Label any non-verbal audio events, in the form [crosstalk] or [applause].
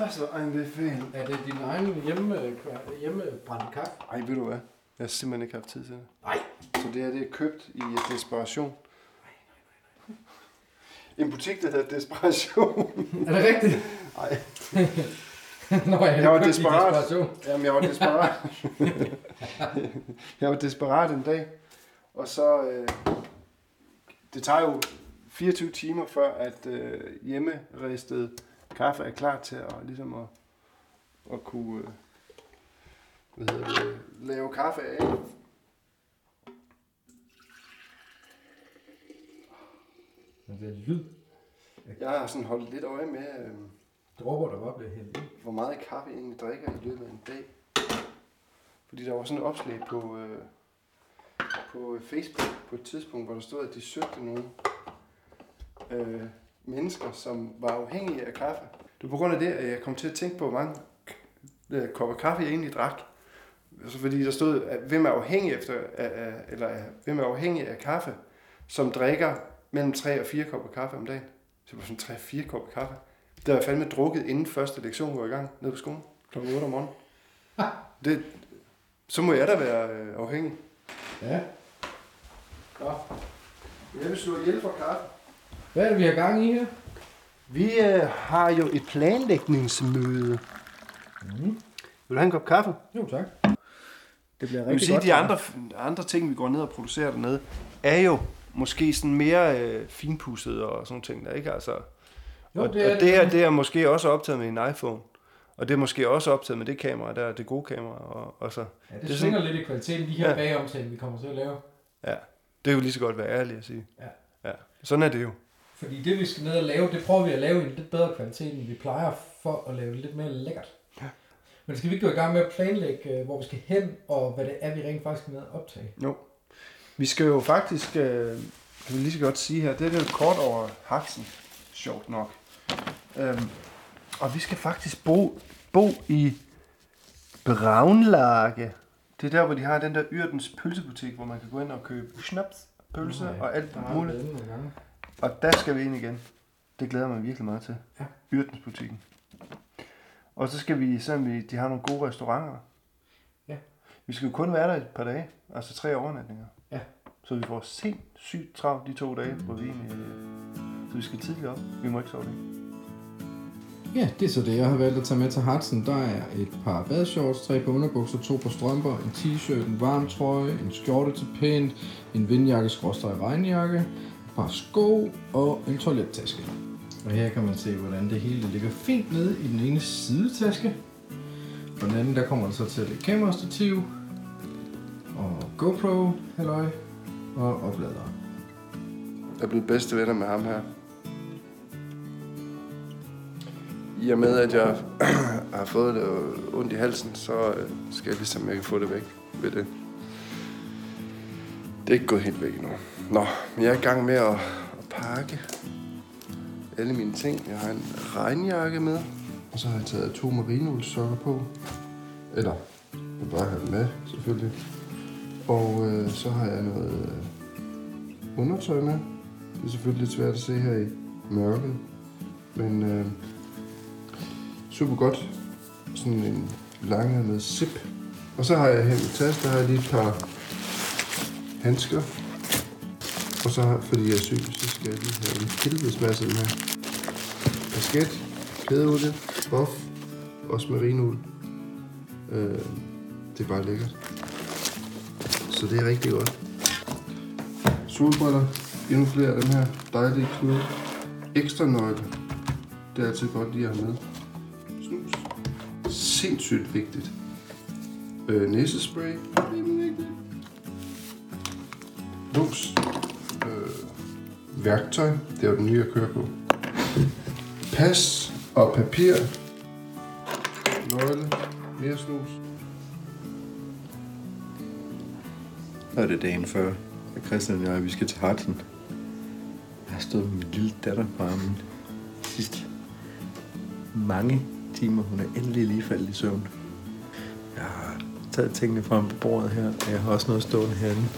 Das war ein Befehl. Er det din egen hjemme, hjemmebrændte kaffe? Ej, ved du hvad? Jeg har simpelthen ikke haft tid til det. Nej. Så det her, det er købt i desperation. En butik, der hedder Desperation. [laughs] Er det rigtigt? Nej, [laughs] Nå, jeg, Jeg var desperat. desperation. jamen jeg var desperat. [laughs] jeg var desperat en dag. Og så, øh, det tager jo 24 timer før, at øh, hjemmeristet kaffe er klar til at, ligesom at, at kunne øh, hvad hedder det, lave kaffe af. Men det er lyd. Jeg har sådan holdt lidt øje med, øh, Dråber, der bare bliver hældt hvor meget kaffe jeg egentlig drikker i løbet af en dag. Fordi der var sådan et opslag på, øh, på Facebook på et tidspunkt, hvor der stod, at de søgte nogle øh, mennesker, som var afhængige af kaffe. Det var på grund af det, at jeg kom til at tænke på, hvor mange øh, kopper kaffe jeg egentlig drak. Altså fordi der stod, at hvem er afhængig efter, af, af, eller af, hvem er afhængig af kaffe, som drikker mellem 3 og 4 kopper kaffe om dagen. Så det var sådan 3-4 kopper kaffe. Det har jeg fandme drukket inden første lektion går i gang nede på skolen kl. 8 om morgenen. [laughs] Det, så må jeg da være øh, afhængig. Ja. Nå. Jeg vil slå ihjel for kaffe. Hvad er det, vi har gang i her? Vi øh, har jo et planlægningsmøde. Mm. Vil du have en kop kaffe? Jo, tak. Det bliver Jeg vil sige, de andre, andre ting, vi går ned og producerer dernede, er jo måske sådan mere øh, finpudset og sådan nogle ting der, ikke? Altså, Jo, og, det er og det, er, det er måske også optaget med en iPhone. Og det er måske også optaget med det kamera der, det gode kamera. Og, og så. Ja, det, det er svinger lidt i kvaliteten, de her Ja. bagomtaler, vi kommer til at lave. Ja, det er jo lige så godt være ærlig at sige. Ja. ja. Sådan er det jo. Fordi det, vi skal ned og lave, det prøver vi at lave i en lidt bedre kvalitet, end vi plejer, for at lave det lidt mere lækkert. Ja. Men skal vi ikke gå i gang med at planlægge, øh, hvor vi skal hen, og hvad det er, vi rent faktisk skal ned og optage? Jo. Vi skal jo faktisk, øh, kan vi lige så godt sige her, det er jo kort over Haksen, sjovt nok. Øhm, og vi skal faktisk bo, bo i Braunlage. Det er der, hvor de har den der Yrtens pølsebutik, hvor man kan gå ind og købe snaps, pølse Nej, og alt muligt. Og der skal vi ind igen. Det glæder jeg mig virkelig meget til. Ja. Yrtens butikken. Og så skal vi, selvom vi, de har nogle gode restauranter. Ja. Vi skal jo kun være der et par dage. Altså tre overnatninger. Ja. Så vi får sindssygt travlt de to dage, hvor vi egentlig... øh, Så vi skal tidligt op. Vi må ikke sove det. Ja, det er så det, jeg har valgt at tage med til Hudson. Der er et par badshorts, tre par underbukser, to par strømper, en t-shirt, en varm trøje, en skjorte til pænt, en vindjakke, skråstrej regnjakke, par sko og en toilettaske. Og her kan man se, hvordan det hele ligger fint nede i den ene sidetaske. På den anden, der kommer der så til et kamerastativ, og GoPro, halløj, og oplader. Jeg er blevet bedste venner med ham her. I og med, at jeg [clears throat] har fået det ondt i halsen, så øh, skal jeg ligesom, jeg kan få det væk ved det. Det er ikke gået helt væk endnu. Nå, men jeg er i gang med at, at pakke alle mine ting. Jeg har en regnjakke med, og så har jeg taget to merinoulsokker på. Eller, jeg bare have dem med, selvfølgelig. Og øh, så har jeg noget øh, undertøj med. Det er selvfølgelig lidt svært at se her i mørket. Men øh, super godt. Sådan en lang med zip. Og så har jeg her i min taske, der har jeg lige et par handsker. Og så, fordi jeg er syg, så skal jeg lige have en helvedes masse den her. Kasket, kædeolie, buff, også merinoul. Øh, det er bare lækkert. Så det er rigtig godt. Solbriller, endnu flere af dem her. Dejlige knude. Ekstra nøgle, Det er altid godt lige at have med. Snus. Sindssygt vigtigt. Øh, næsespray. Rimelig vigtigt lås, Øh, værktøj. Det er jo den nye, jeg kører på. Pas og papir. Nøgle. Mere snus. Og det er dagen før, at Christian og jeg, vi skal til Harten. Jeg har stået med min lille datter på armen sidst mange timer. Hun er endelig lige faldet i søvn. Jeg har taget tingene frem på bordet her, og jeg har også noget stående herinde.